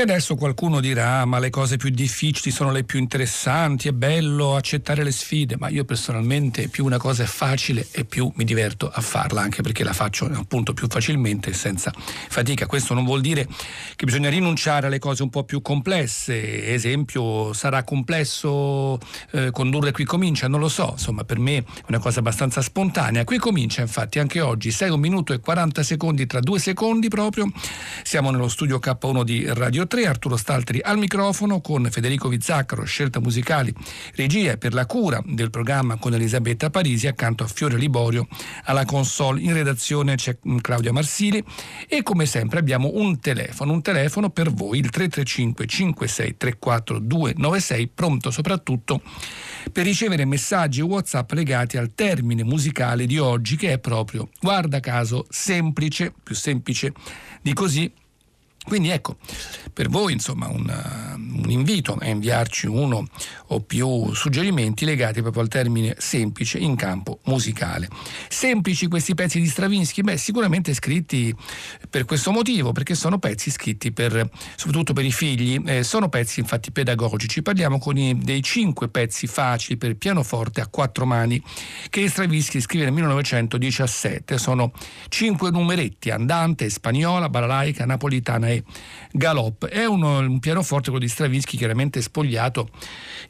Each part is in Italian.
E adesso qualcuno dirà: ma le cose più difficili sono le più interessanti, è bello accettare le sfide, ma io personalmente più una cosa è facile e più mi diverto a farla, anche perché la faccio appunto più facilmente e senza fatica. Questo non vuol dire che bisogna rinunciare alle cose un po' più complesse. Esempio, sarà complesso eh, condurre qui comincia, non lo so, insomma, per me è una cosa abbastanza spontanea. Qui comincia, infatti, anche oggi, 6 un minuto e 40 secondi tra due secondi proprio. Siamo nello studio K1 di Radio 3, Arturo Staltri al microfono con Federico Vizzaccaro, scelta musicali, regia per la cura del programma con Elisabetta Parisi accanto a Fiore Liborio alla console. In redazione c'è Claudia Marsili e come sempre abbiamo un telefono, un telefono per voi, il 335 5634 296, pronto soprattutto per ricevere messaggi WhatsApp legati al termine musicale di oggi che è proprio, guarda caso, semplice, più semplice di così quindi ecco, per voi insomma un, uh, un, invito a inviarci uno o più suggerimenti legati proprio al termine semplice in campo musicale. Semplici questi pezzi di Stravinsky? Beh, sicuramente scritti per questo motivo, perché sono pezzi scritti per, soprattutto per i figli, eh, sono pezzi infatti pedagogici. Parliamo i, dei cinque pezzi facili per pianoforte a quattro mani che Stravinsky scrive nel 1917. Sono cinque numeretti, andante, spagnola, balalaica, napolitana e Galop. È uno, un pianoforte, quello di Stravinsky, chiaramente spogliato,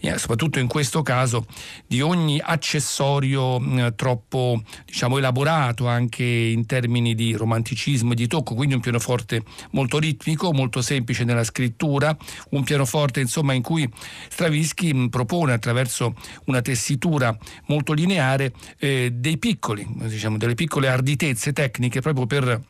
eh, soprattutto in questo caso, di ogni accessorio eh, troppo diciamo, elaborato anche in termini di romanticismo e di tocco, quindi un pianoforte molto ritmico, molto semplice nella scrittura, un pianoforte insomma in cui Stravinsky mm, propone attraverso una tessitura molto lineare eh, dei piccoli, diciamo, delle piccole arditezze tecniche proprio per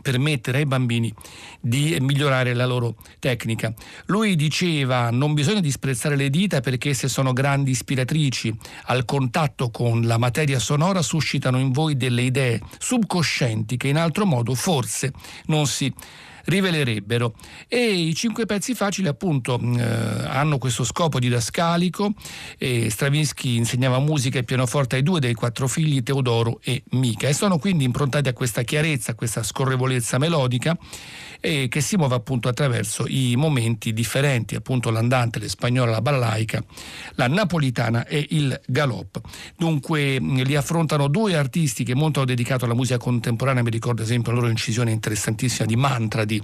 permettere ai bambini di migliorare la loro tecnica. Lui diceva non bisogna disprezzare le dita perché esse sono grandi ispiratrici, al contatto con la materia sonora suscitano in voi delle idee subconscienti che in altro modo forse non si rivelerebbero. E i cinque pezzi facili appunto eh, hanno questo scopo didascalico e Stravinsky insegnava musica e pianoforte ai due dei quattro figli Teodoro e Mica e sono quindi improntati a questa chiarezza, a questa scorrevolezza melodica e che si muove appunto attraverso i momenti differenti, appunto l'andante, l'espagnola, la balaica, la napolitana e il galop. Dunque li affrontano due artisti che molto hanno dedicato alla musica contemporanea, mi ricordo ad esempio la loro incisione interessantissima di Mantra di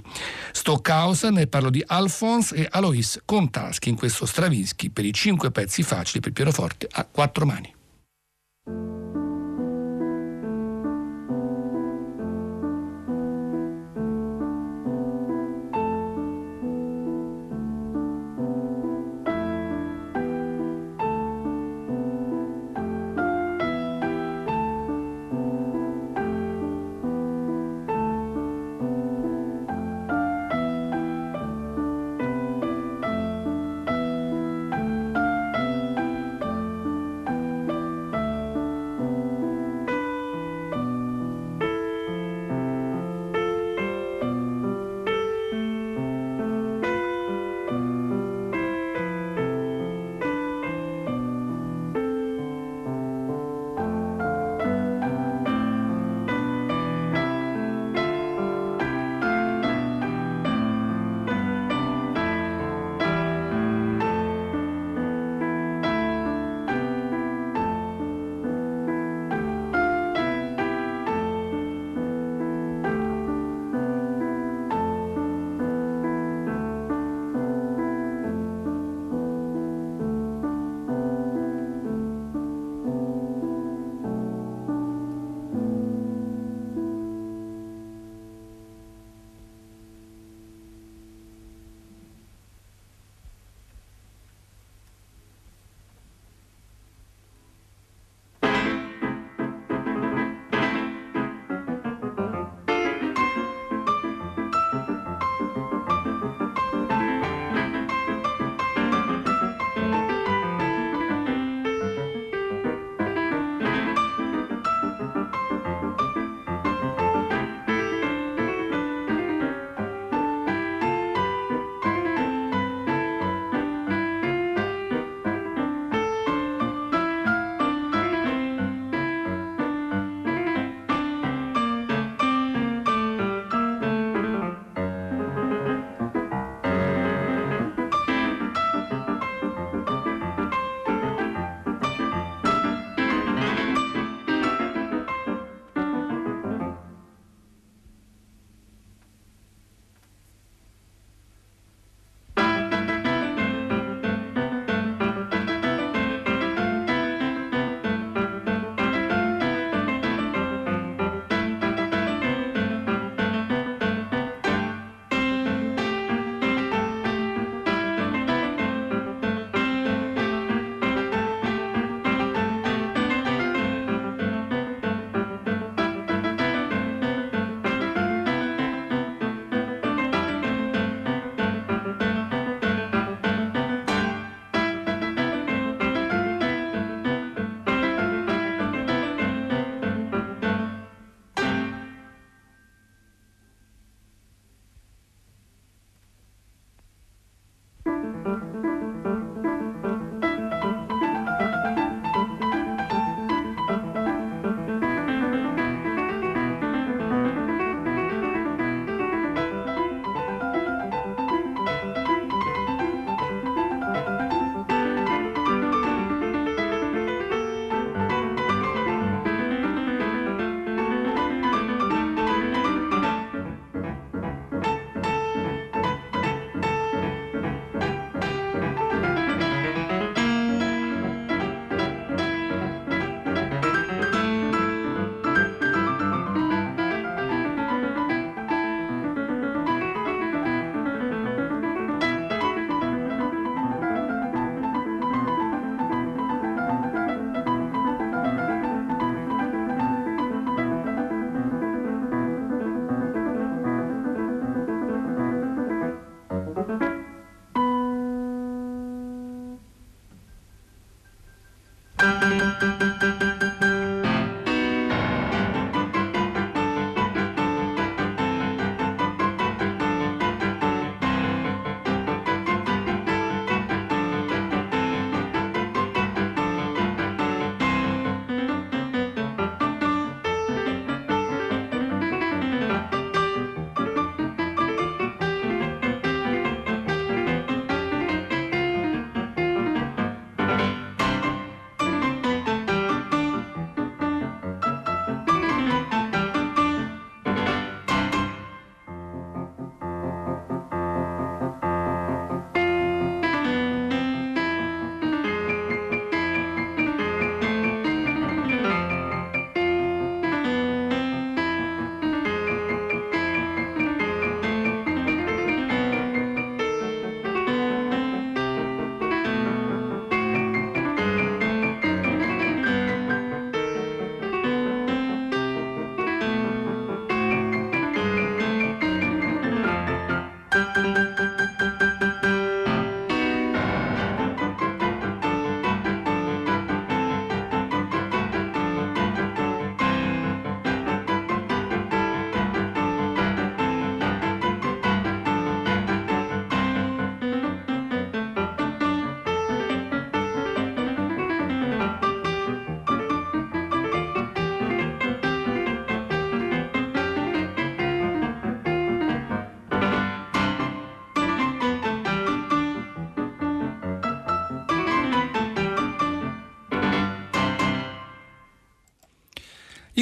Stockhausen e parlo di Alphonse e Alois Kontaschi in questo Stravinsky per i cinque pezzi facili per pianoforte a quattro mani.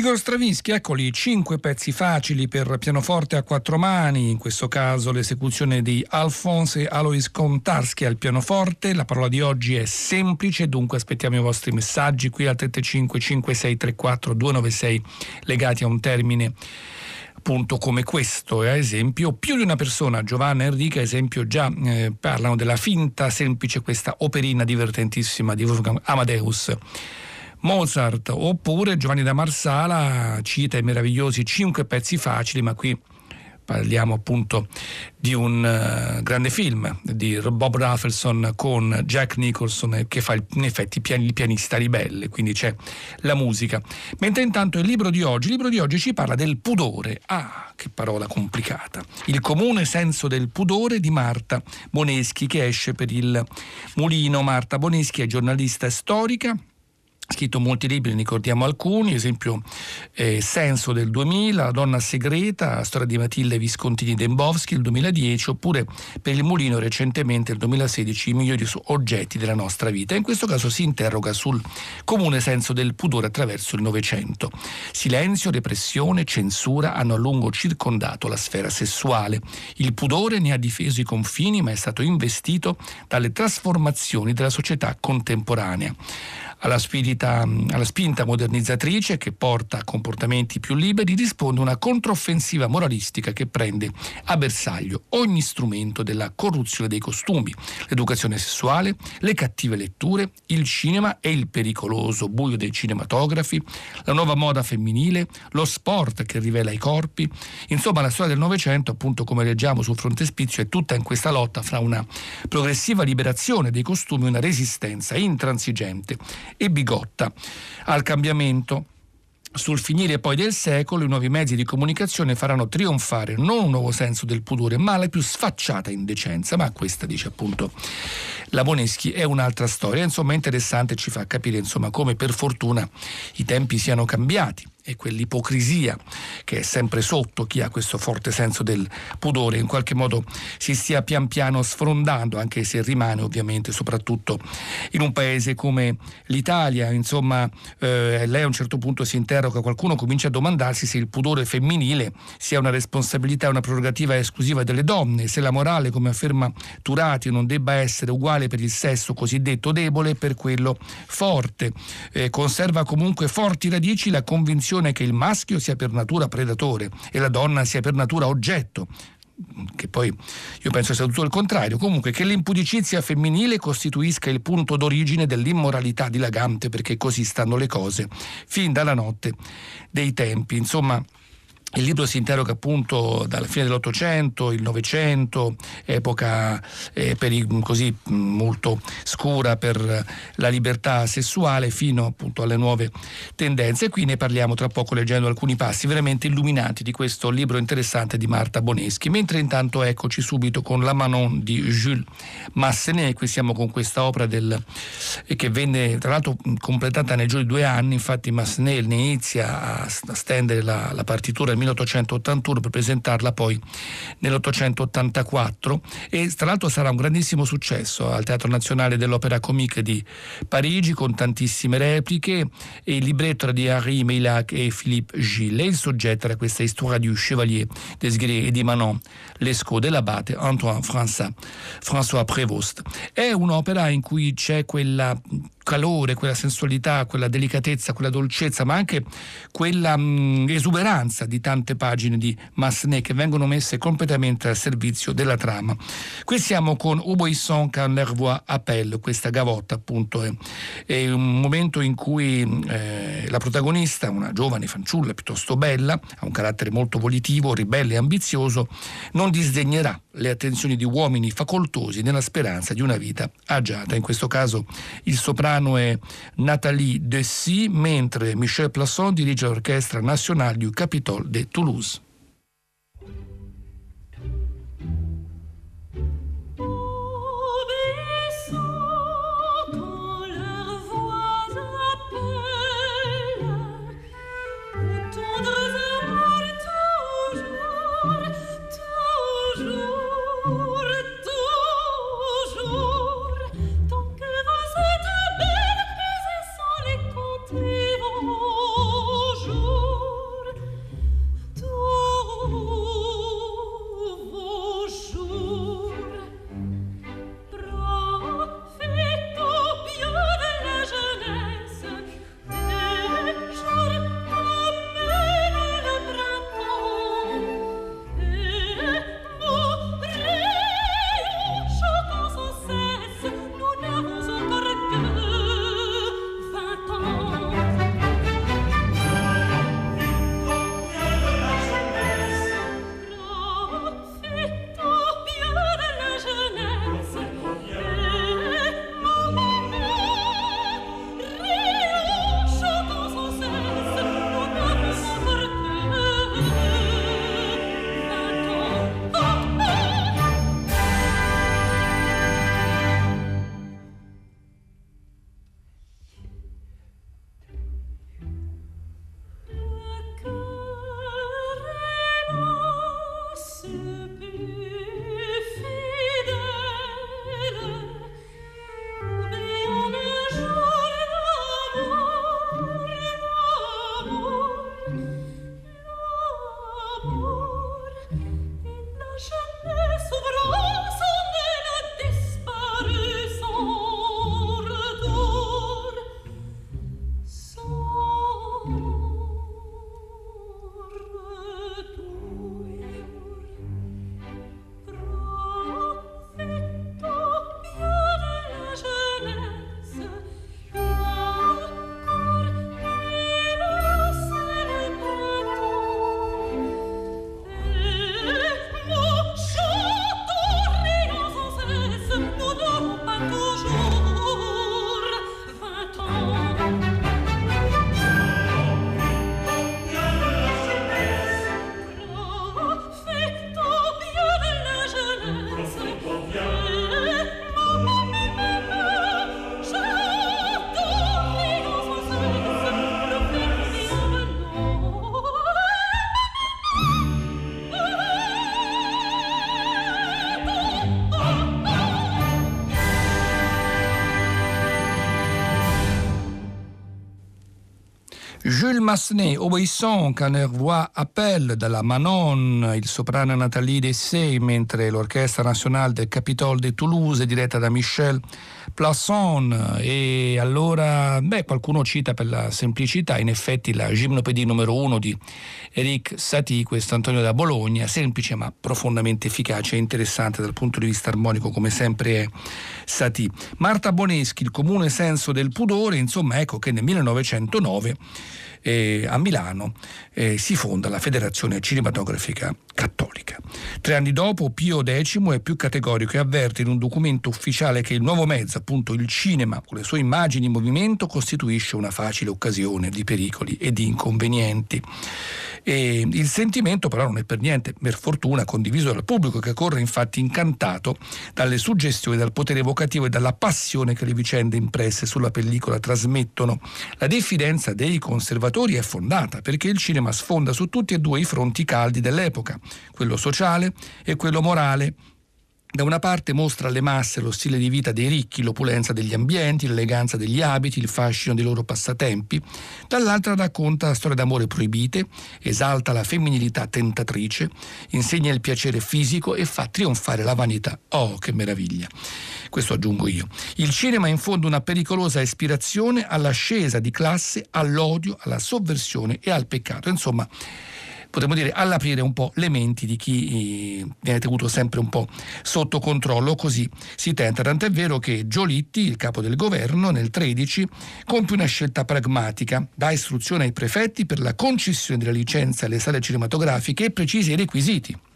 Igor Stravinsky, eccoli, cinque pezzi facili per pianoforte a quattro mani, in questo caso l'esecuzione di Alphonse Alois Kontarski al pianoforte. La parola di oggi è semplice, dunque aspettiamo i vostri messaggi qui al 35 5634 296 legati a un termine appunto come questo, ad esempio, più di una persona, Giovanna e Enrica, esempio, già eh, parlano della finta semplice, questa operina divertentissima di Wolfgang Amadeus. Mozart oppure Giovanni da Marsala cita i meravigliosi cinque pezzi facili, ma qui parliamo appunto di un uh, grande film di Bob Rafelson con Jack Nicholson che fa in effetti il pianista ribelle, quindi c'è la musica. Mentre intanto il libro di oggi, il libro di oggi ci parla del pudore. Ah, che parola complicata. Il comune senso del pudore di Marta Boneschi che esce per il Mulino. Marta Boneschi è giornalista storica scritto molti libri, ne ricordiamo alcuni, esempio eh, Senso del 2000, La donna segreta, storia di Matilde Viscontini Dembowski del 2010, oppure per il Mulino recentemente nel 2016 I migliori oggetti della nostra vita. In questo caso si interroga sul comune senso del pudore attraverso il Novecento. Silenzio, repressione, censura hanno a lungo circondato la sfera sessuale. Il pudore ne ha difeso i confini ma è stato investito dalle trasformazioni della società contemporanea alla, spirita, alla spinta modernizzatrice che porta a comportamenti più liberi risponde una controffensiva moralistica che prende a bersaglio ogni strumento della corruzione dei costumi, l'educazione sessuale, le cattive letture, il cinema e il pericoloso buio dei cinematografi, la nuova moda femminile, lo sport che rivela i corpi. Insomma, la storia del Novecento, appunto come leggiamo sul frontespizio, è tutta in questa lotta fra una progressiva liberazione dei costumi e una resistenza intransigente e bigotta al cambiamento. Sul finire poi del secolo i nuovi mezzi di comunicazione faranno trionfare non un nuovo senso del pudore, ma la più sfacciata indecenza. Ma questa, dice appunto la Boneschi, è un'altra storia. Insomma, interessante, ci fa capire insomma, come per fortuna i tempi siano cambiati e quell'ipocrisia che è sempre sotto chi ha questo forte senso del pudore, in qualche modo si stia pian piano sfrondando, anche se rimane ovviamente soprattutto in un paese come l'Italia. Insomma, eh, lei a un certo punto si interroga, qualcuno comincia a domandarsi se il pudore femminile sia una responsabilità, una prerogativa esclusiva delle donne, se la morale, come afferma Turati, non debba essere uguale per il sesso cosiddetto debole per quello forte. Eh, conserva comunque forti radici la convinzione convinzione che il maschio sia per natura predatore e la donna sia per natura oggetto che poi io penso sia tutto il contrario, comunque che l'impudicizia femminile costituisca il punto d'origine dell'immoralità dilagante, perché così stanno le cose, fin dalla notte dei tempi. Insomma, il libro si interroga appunto dalla fine dell'Ottocento, il Novecento, epoca eh, i, così molto scura per la libertà sessuale, fino appunto alle nuove tendenze. E qui ne parliamo tra poco leggendo alcuni passi veramente illuminati di questo libro interessante di Marta Boneschi. Mentre intanto eccoci subito con La Manon di Jules Massenet, qui siamo con questa opera del, che venne tra l'altro completata nei giorni due anni, infatti Massenet ne inizia a, stendere la, la partitura 1881 per presentarla poi nell'884 e tra l'altro sarà un grandissimo successo al Teatro Nazionale dell'Opera Comique di Parigi con tantissime repliche e il libretto era di Henri Meillac e Philippe Gilles e il soggetto era questa Histoire du Chevalier d'Esgré e di Manon Lescaut dell'abate Antoine François, François Prévost. È un'opera in cui c'è quella calore, quella sensualità, quella delicatezza, quella dolcezza, ma anche quella mh, esuberanza di tante pagine di Massenet che vengono messe completamente al servizio della trama. Qui siamo con Uboisson quand l'Hervois appelle, questa gavotta appunto, è, è, un momento in cui eh, la protagonista, una giovane fanciulla piuttosto bella, ha un carattere molto volitivo, ribelle e ambizioso, non disdegnerà le attenzioni di uomini facoltosi nella speranza di una vita agiata. In questo caso il soprano è Nathalie Dessy, mentre Michel Plasson dirige l'Orchestra Nationale du Capitole de Toulouse. Jules Massenet, Obéissant, Canervois Appel dalla Manon, il soprano Nathalie Dessay, mentre l'Orchestra Nazionale del Capitole de Toulouse diretta da Michel Plasson e allora, beh, qualcuno cita per la semplicità, in effetti la gimnopedie numero uno di Eric Satie, questo Antonio da Bologna, semplice ma profondamente efficace e interessante dal punto di vista armonico come sempre è Satie. Marta Boneschi, il comune senso del pudore, insomma ecco che nel 1909 eh, a Milano eh, si fonda la Federazione Cinematografica Cattolica. Tre anni dopo Pio X è più categorico e avverte in un documento ufficiale che il nuovo mezzo, appunto il cinema, con le sue immagini in movimento, costituisce una facile occasione di pericoli e di inconvenienti. E il sentimento però non è per niente, per fortuna, condiviso dal pubblico che corre infatti incantato dalle suggestioni, dal potere evocativo e dalla passione che le vicende impresse sulla pellicola trasmettono. La diffidenza dei conservatori è fondata perché il cinema sfonda su tutti e due i fronti caldi dell'epoca, quello sociale e quello morale da una parte mostra alle masse lo stile di vita dei ricchi, l'opulenza degli ambienti, l'eleganza degli abiti, il fascino dei loro passatempi, dall'altra racconta storie d'amore proibite, esalta la femminilità tentatrice, insegna il piacere fisico e fa trionfare la vanità. Oh, che meraviglia! Questo aggiungo io. Il cinema è in fondo una pericolosa ispirazione all'ascesa di classe, all'odio, alla sovversione e al peccato. Insomma, potremmo dire, all'aprire un po' le menti di chi eh, viene tenuto sempre un po' sotto controllo, così si tenta. Tant'è vero che Giolitti, il capo del governo, nel 13 compie una scelta pragmatica, dà istruzione ai prefetti per la concessione della licenza alle sale cinematografiche e precisi i requisiti.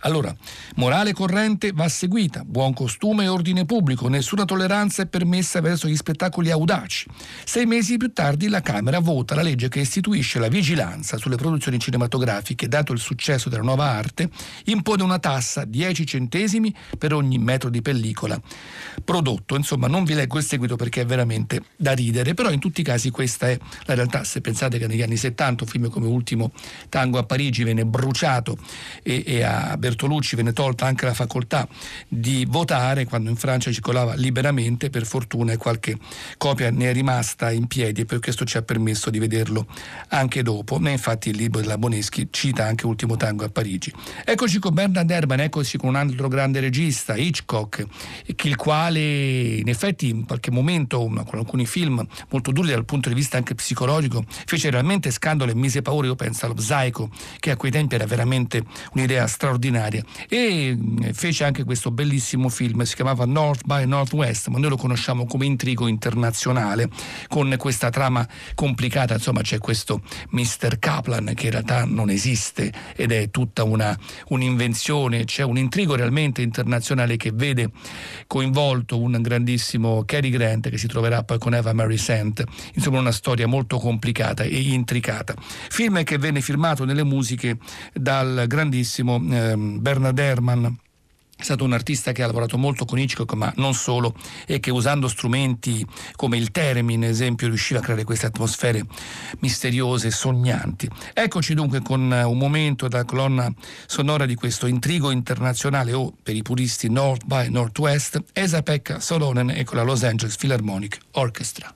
Allora, morale corrente va seguita, buon costume e ordine pubblico, nessuna tolleranza è permessa verso gli spettacoli audaci. Sei mesi più tardi la Camera vota la legge che istituisce la vigilanza sulle produzioni cinematografiche, dato il successo della nuova arte, impone una tassa 10 centesimi per ogni metro di pellicola prodotto. Insomma, non vi leggo il seguito perché è veramente da ridere, però in tutti i casi questa è la realtà. Se pensate che negli anni 70 un film come Ultimo Tango a Parigi venne bruciato e, e a Bertolucci venne tolta anche la facoltà di votare quando in Francia circolava liberamente, per fortuna qualche copia ne è rimasta in piedi e per questo ci ha permesso di vederlo anche dopo. Ma infatti il libro della Boneschi cita anche Ultimo Tango a Parigi. Eccoci con Bernard Herrmann, eccoci con un altro grande regista, Hitchcock, il quale in effetti in qualche momento, con alcuni film molto duri dal punto di vista anche psicologico, fece realmente scandalo e mise paura, io penso allo Psycho, che a quei tempi era veramente un'idea straordinaria straordinaria e mm, fece anche questo bellissimo film, si chiamava North by Northwest, ma noi lo conosciamo come intrigo internazionale, con questa trama complicata, insomma c'è questo Mr. Kaplan che in realtà non esiste ed è tutta una, un'invenzione, c'è un intrigo realmente internazionale che vede coinvolto un grandissimo Cary Grant che si troverà poi con Eva Mary Sant, insomma una storia molto complicata e intricata. Film che venne firmato nelle musiche dal grandissimo ehm, Bernard Herrmann è stato un artista che ha lavorato molto con Hitchcock, ma non solo, e che usando strumenti come il theremin, esempio, riusciva a creare queste atmosfere misteriose e sognanti. Eccoci dunque con un momento dalla colonna sonora di questo intrigo internazionale o, per i puristi, North by Northwest, Esa-Pekka Solonen e con la Los Angeles Philharmonic Orchestra.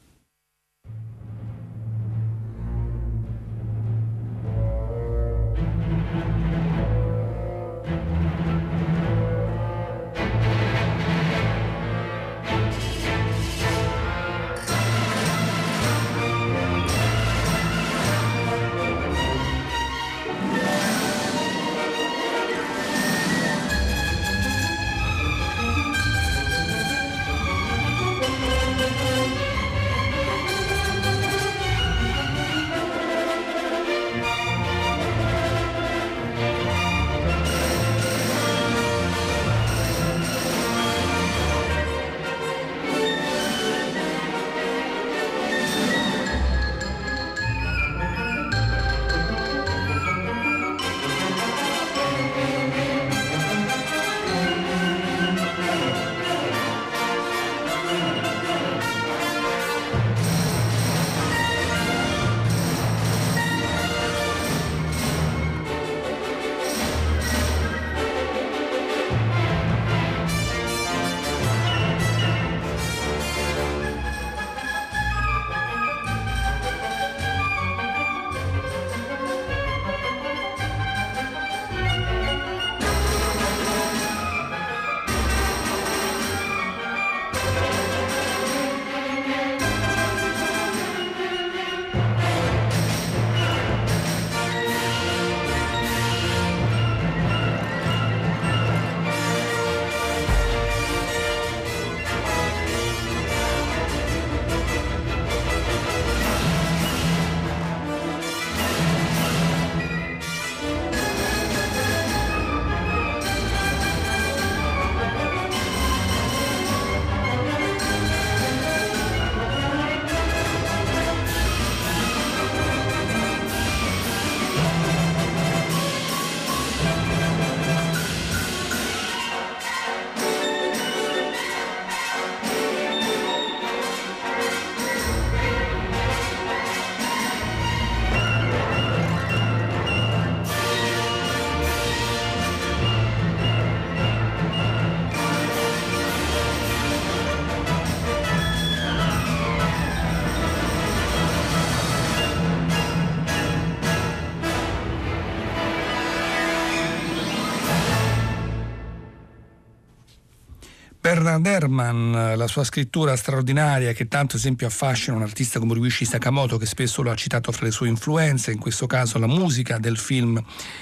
Bernard Herrmann, la sua scrittura straordinaria che tanto esempio affascina un artista come Ryuichi Sakamoto che spesso lo ha citato fra le sue influenze, in questo caso la musica del film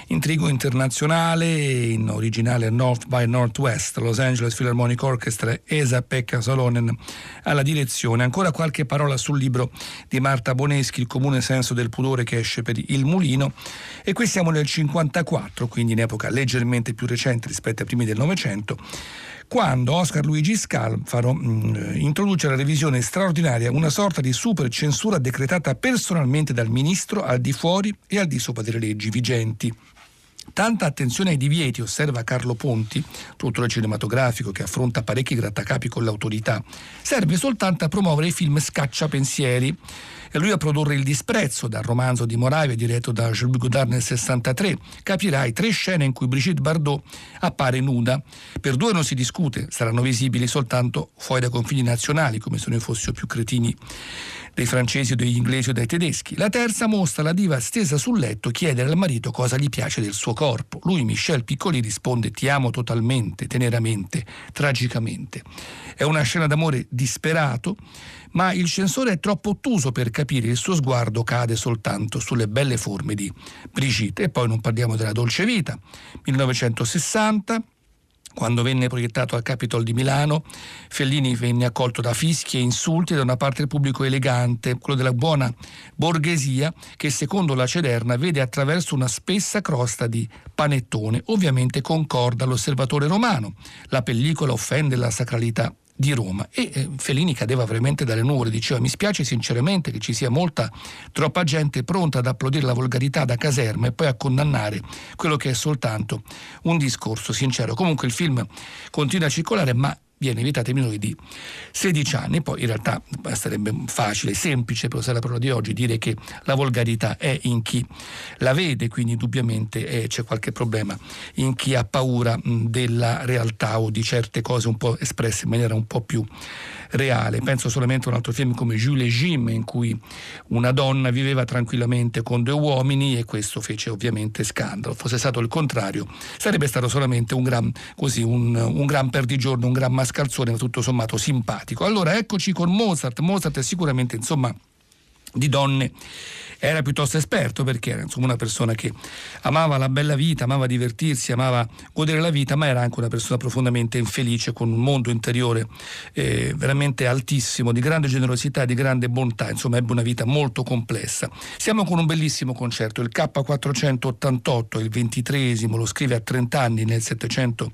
Intrigo internazionale in originale North by Northwest, Los Angeles Philharmonic Orchestra, Esa Pekka Salonen alla direzione. Ancora qualche parola sul libro di Marta Boneschi, Il comune senso del pudore che esce per il mulino e qui siamo nel 54, quindi in epoca leggermente più recente rispetto ai primi del Novecento quando Oscar Luigi Scalfaro mh, mm, introduce la revisione straordinaria, una sorta di super censura decretata personalmente dal ministro al di fuori e al di sopra delle leggi vigenti. Tanta attenzione ai divieti, osserva Carlo Ponti, produttore cinematografico che affronta parecchi grattacapi con l'autorità, serve soltanto a promuovere i film scacciapensieri e lui a produrre Il disprezzo, dal romanzo di Moravia diretto da Jules Godard nel 63. Capirai tre scene in cui Brigitte Bardot appare nuda. Per due non si discute, saranno visibili soltanto fuori dai confini nazionali, come se noi fossimo più cretini dei francesi o degli inglesi o dei tedeschi. La terza mostra la diva stesa sul letto chiedere al marito cosa gli piace del suo corpo. Lui, Michel Piccoli, risponde ti amo totalmente, teneramente, tragicamente. È una scena d'amore disperato ma il censore è troppo ottuso per capire il suo sguardo cade soltanto sulle belle forme di Brigitte. E poi non parliamo della dolce vita. 1960, quando venne proiettato al Capitol di Milano, Fellini venne accolto da fischi e insulti da una parte del pubblico elegante, quello della buona borghesia, che secondo la Cederna vede attraverso una spessa crosta di panettone. Ovviamente concorda l'osservatore romano. La pellicola offende la sacralità di Roma e eh, Fellini cadeva veramente dalle nuvole, diceva mi spiace sinceramente che ci sia molta, troppa gente pronta ad applaudire la volgarità da caserma e poi a condannare quello che è soltanto un discorso sincero. Comunque il film continua a circolare ma viene vietata ai minori di 16 anni. Poi in realtà sarebbe facile, semplice per usare la parola di oggi, dire che la volgarità è in chi la vede, quindi indubbiamente eh, c'è qualche problema in chi ha paura mh, della realtà o di certe cose un po' espresse in maniera un po' più reale. Penso solamente a un altro film come Jules Jim in cui una donna viveva tranquillamente con due uomini e questo fece ovviamente scandalo. Fosse stato il contrario, sarebbe stato solamente un gran, così, un, un gran perdigiorno, un gran mascalzone, ma tutto sommato simpatico. Allora eccoci con Mozart. Mozart è sicuramente, insomma, di donne era piuttosto esperto perché era insomma, una persona che amava la bella vita, amava divertirsi, amava godere la vita, ma era anche una persona profondamente infelice con un mondo interiore eh, veramente altissimo, di grande generosità, di grande bontà, insomma ebbe una vita molto complessa. Siamo con un bellissimo concerto, il K488, il ventitresimo, lo scrive a 30 anni nel 700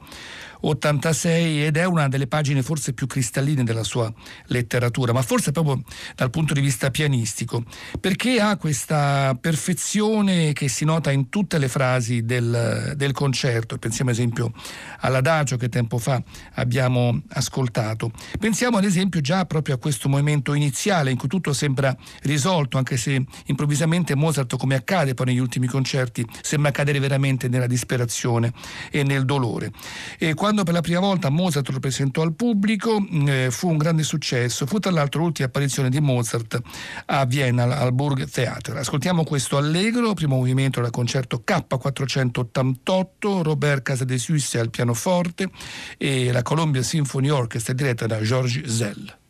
86 ed è una delle pagine forse più cristalline della sua letteratura, ma forse proprio dal punto di vista pianistico, perché ha questa perfezione che si nota in tutte le frasi del, del concerto. Pensiamo ad esempio all'adagio che tempo fa abbiamo ascoltato. Pensiamo ad esempio già proprio a questo momento iniziale in cui tutto sembra risolto, anche se improvvisamente Mozart, come accade poi negli ultimi concerti, sembra cadere veramente nella disperazione e nel dolore. E quando quando per la prima volta Mozart lo presentò al pubblico eh, fu un grande successo, fu tra l'altro l'ultima apparizione di Mozart a Vienna al Burg Theater. Ascoltiamo questo allegro, primo movimento del concerto K488, Robert Casadesus al pianoforte e la Columbia Symphony Orchestra diretta da Georges Zell.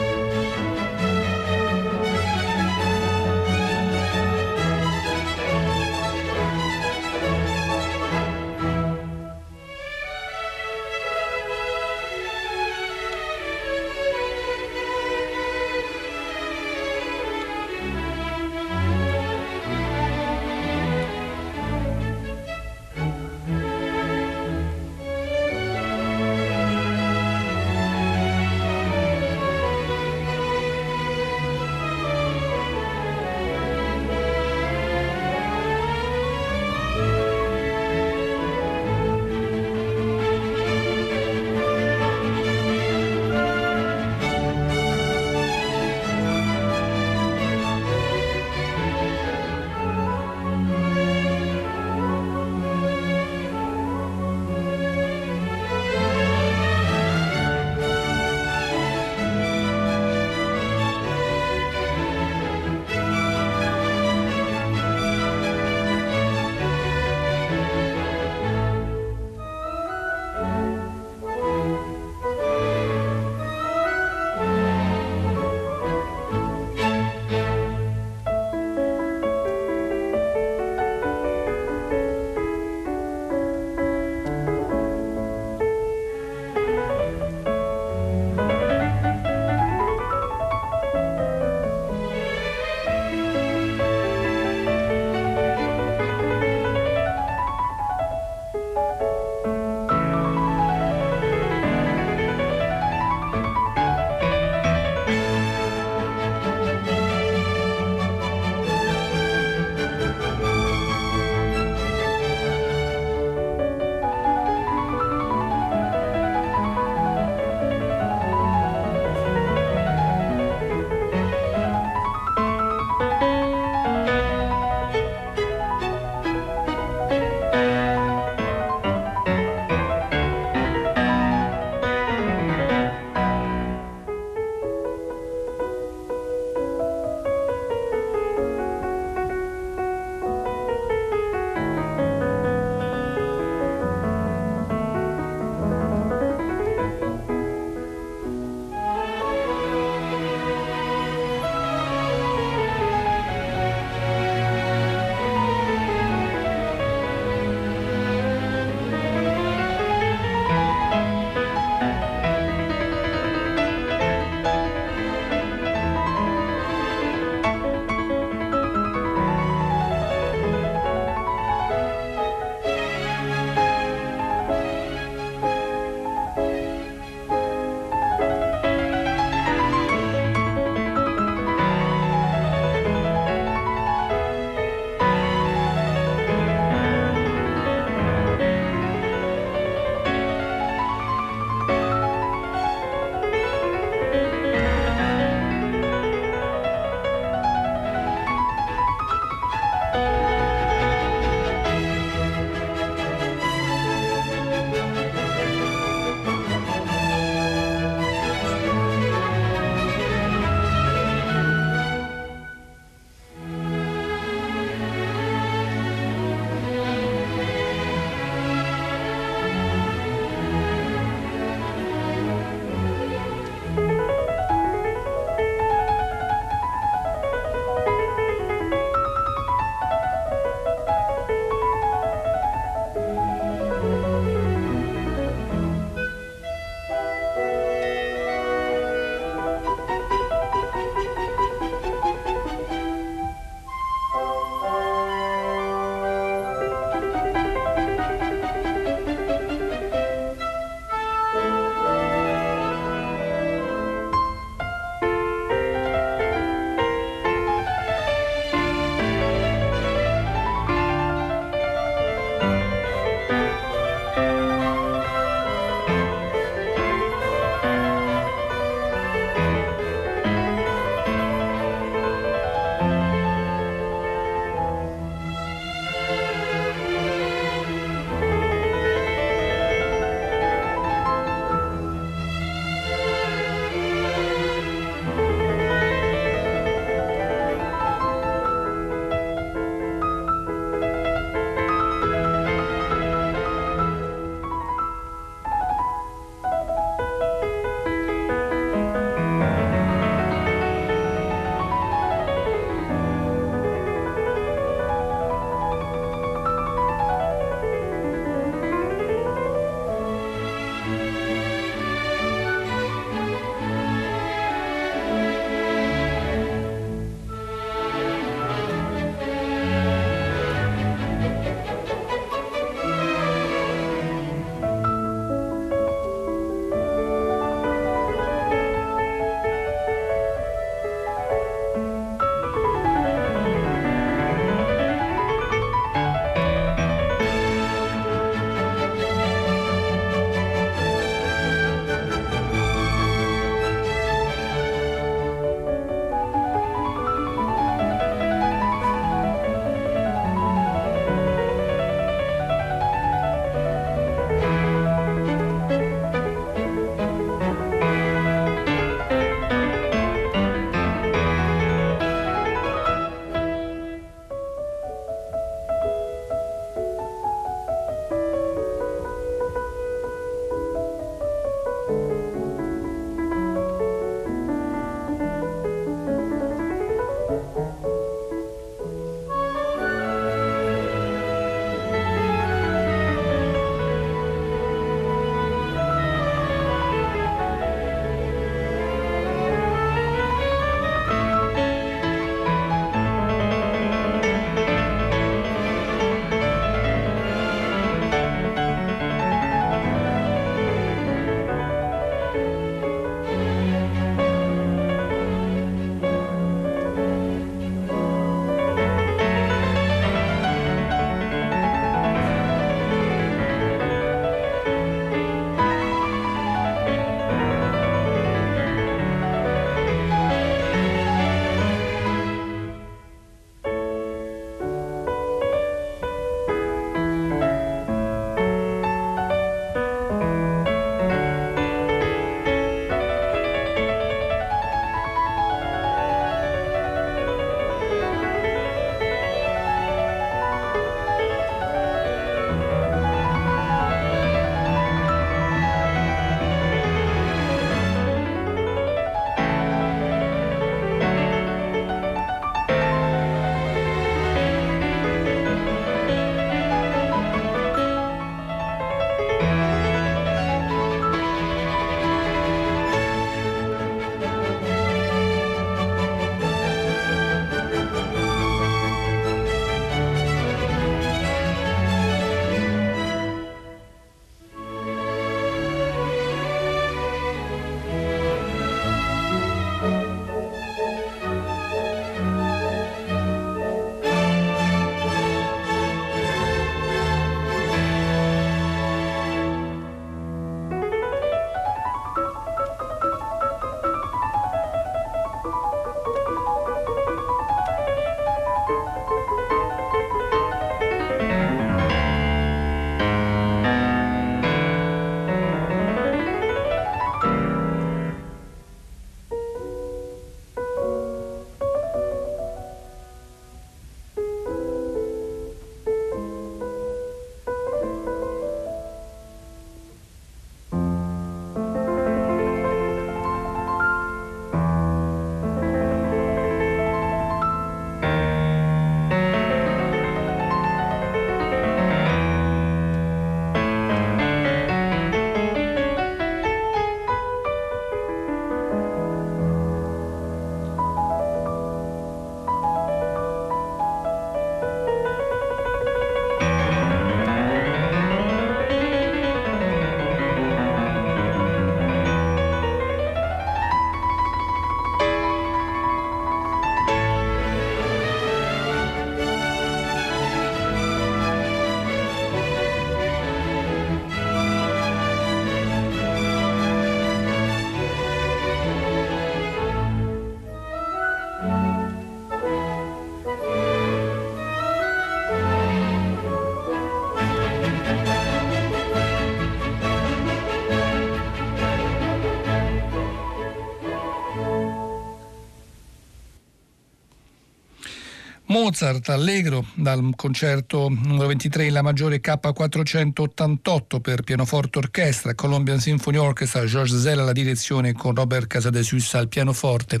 Mozart allegro dal concerto numero 23 in La maggiore K488 per pianoforte orchestra, Colombian Symphony Orchestra, George Zell alla direzione con Robert Casadesus al pianoforte.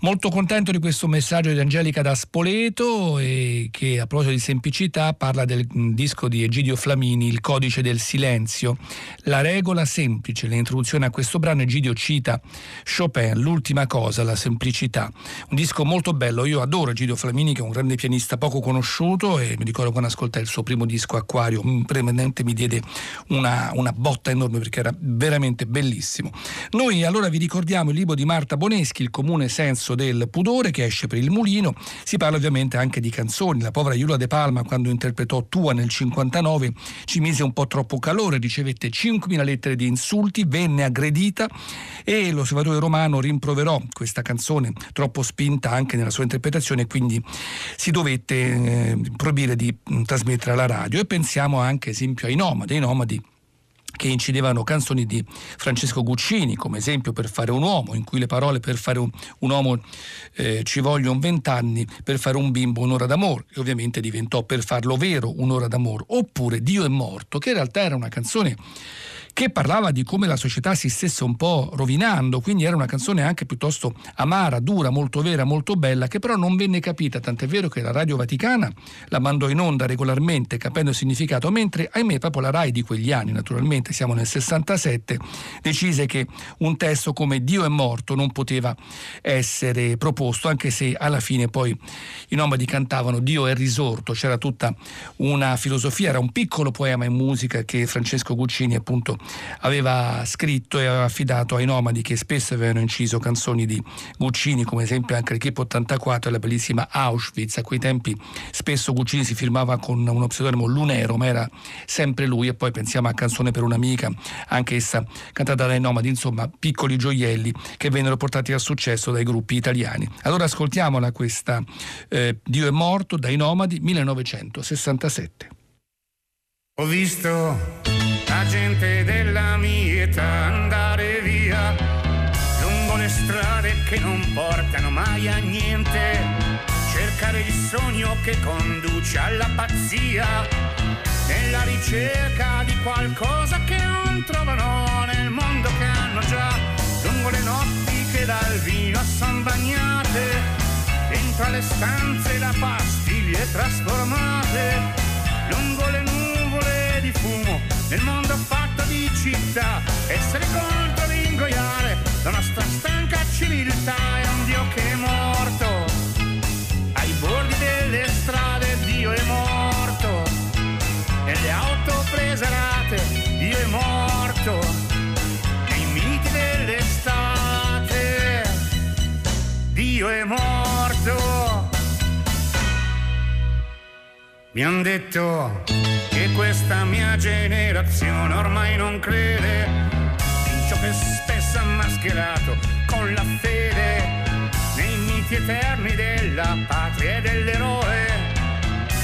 Molto contento di questo messaggio di Angelica da Spoleto e che a proposito di semplicità parla del disco di Egidio Flamini, Il codice del silenzio. La regola semplice, l'introduzione a questo brano Egidio cita Chopin, l'ultima cosa, la semplicità. Un disco molto bello, io adoro Egidio Flamini che un grande pianista poco conosciuto e mi ricordo quando ascoltai il suo primo disco Acquario, veramente mi diede una, una botta enorme perché era veramente bellissimo. Noi allora vi ricordiamo il libro di Marta Boneschi, Il comune senso del pudore, che esce per il mulino. Si parla ovviamente anche di canzoni. La povera Iula De Palma, quando interpretò Tua nel 59, ci mise un po' troppo calore, ricevette 5.000 lettere di insulti, venne aggredita e l'osservatore romano rimproverò questa canzone troppo spinta anche nella sua interpretazione e quindi si dovette eh, proibire di mh, trasmettere alla radio. E pensiamo anche, esempio, ai nomadi, ai nomadi che incidevano canzoni di Francesco Guccini, come esempio per fare un uomo, in cui le parole per fare un, un uomo eh, ci vogliono vent'anni, per fare un bimbo un'ora d'amore, e ovviamente diventò per farlo vero un'ora d'amore, oppure Dio è morto, che in realtà era una canzone che parlava di come la società si stesse un po' rovinando, quindi era una canzone anche piuttosto amara, dura, molto vera, molto bella, che però non venne capita, tant'è vero che la Radio Vaticana la mandò in onda regolarmente capendo il significato, mentre ahimè proprio la RAI di quegli anni, naturalmente siamo nel 67, decise che un testo come Dio è morto non poteva essere proposto, anche se alla fine poi i nomadi cantavano Dio è risorto, c'era tutta una filosofia, era un piccolo poema in musica che Francesco Guccini appunto aveva scritto e aveva affidato ai nomadi che spesso avevano inciso canzoni di Guccini, come esempio anche l'Equipe 84 e la bellissima Auschwitz. A quei tempi spesso Guccini si firmava con uno pseudonimo Lunero, ma era sempre lui. E poi pensiamo a Canzone per un'amica, anche essa cantata dai nomadi, insomma, piccoli gioielli che vennero portati al successo dai gruppi italiani. Allora ascoltiamola questa eh, Dio è morto dai nomadi 1967. Ho visto la gente della mia età andare via lungo le strade che non portano mai a niente, cercare il sogno che conduce alla pazzia, nella ricerca di qualcosa che non trovano nel mondo che hanno già, lungo le notti che dal vino son bagnate, dentro alle stanze da pastiglie trasformate, lungo le di fumo nel mondo fatto di città. Essere contro l'ingoiare la nostra stanca civiltà è un Dio che è morto. Ai bordi delle strade Dio è morto. Nelle auto preserate Dio è morto. Nei miti dell'estate Dio è morto. Mi han detto che questa mia generazione ormai non crede in ciò che spesso ha mascherato con la fede nei miti eterni della patria e dell'eroe,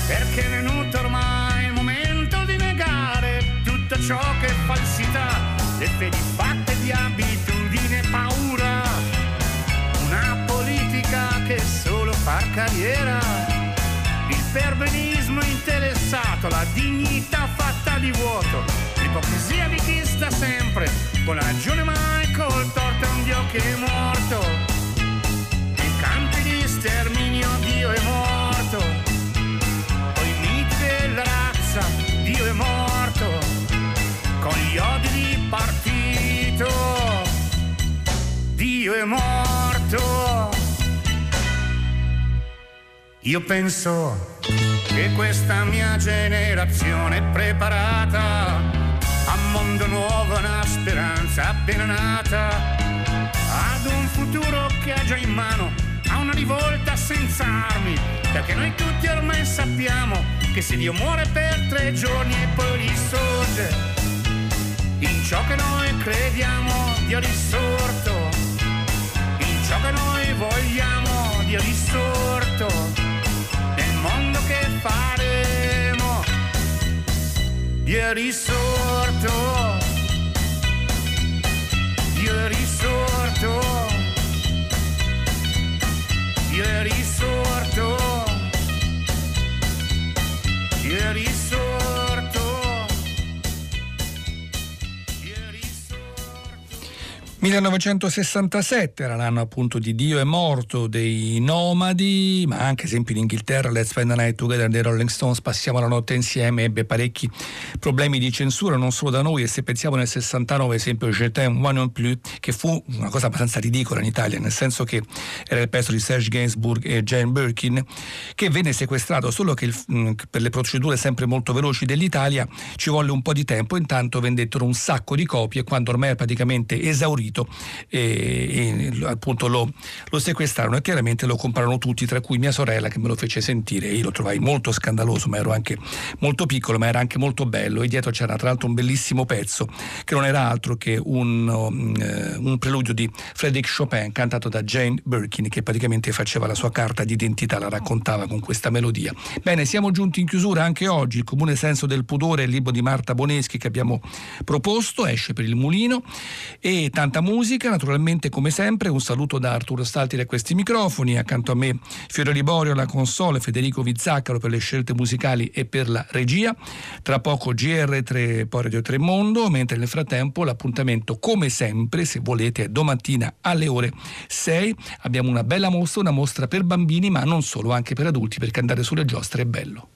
perché è venuto ormai il momento di negare tutto ciò che è falsità, le fedi fatte di abitudine e paura, una politica che solo fa carriera perbenismo interessato, la dignità fatta di vuoto, l'ipocrisia di chi sta sempre, con la ragione mai col torto un Dio che è morto. In campi di sterminio Dio è morto, coi miti della razza Dio è morto, con gli odi di partito Dio è morto. Io penso che questa mia generazione è preparata a mondo nuovo, una speranza appena nata, ad un futuro che ha già in mano, a una rivolta senza armi, perché noi tutti ormai sappiamo che se Dio muore per tre giorni e poi risorge, in ciò che noi crediamo Dio risorto, in ciò che noi vogliamo Dio risorto che faremo. Dio risorto. Dio risorto. Dio risorto. Dio risorto. 1967 era l'anno appunto di Dio è morto dei Nomadi, ma anche esempio in Inghilterra Let's Spend the Night Together dei Rolling Stones, passiamo la notte insieme, ebbe parecchi problemi di censura non solo da noi e se pensiamo nel 69 esempio Je t'aime one non plus che fu una cosa abbastanza ridicola in Italia, nel senso che era il pezzo di Serge Gainsbourg e Jane Birkin che venne sequestrato, solo che il, mm, per le procedure sempre molto veloci dell'Italia ci volle un po' di tempo, intanto vendettero un sacco di copie quando ormai era praticamente esaurito marito e, e appunto lo, lo, sequestrarono e chiaramente lo comprarono tutti, tra cui mia sorella che me lo fece sentire. Io lo trovai molto scandaloso, ma ero anche molto piccolo, ma era anche molto bello. E dietro c'era tra l'altro un bellissimo pezzo che non era altro che un, um, un preludio di Frédéric Chopin cantato da Jane Birkin che praticamente faceva la sua carta d'identità, la raccontava con questa melodia. Bene, siamo giunti in chiusura anche oggi. Il comune senso del pudore, il libro di Marta Boneschi che abbiamo proposto, esce per il mulino e tanta musica, naturalmente come sempre un saluto da Arturo Stalti da questi microfoni, accanto a me Fiore Liborio alla console, Federico Vizzaccaro per le scelte musicali e per la regia, tra poco GR3 poi Radio 3 Mondo, mentre nel frattempo l'appuntamento come sempre, se volete, è domattina alle ore 6, abbiamo una bella mostra, una mostra per bambini ma non solo, anche per adulti perché andare sulle giostre è bello.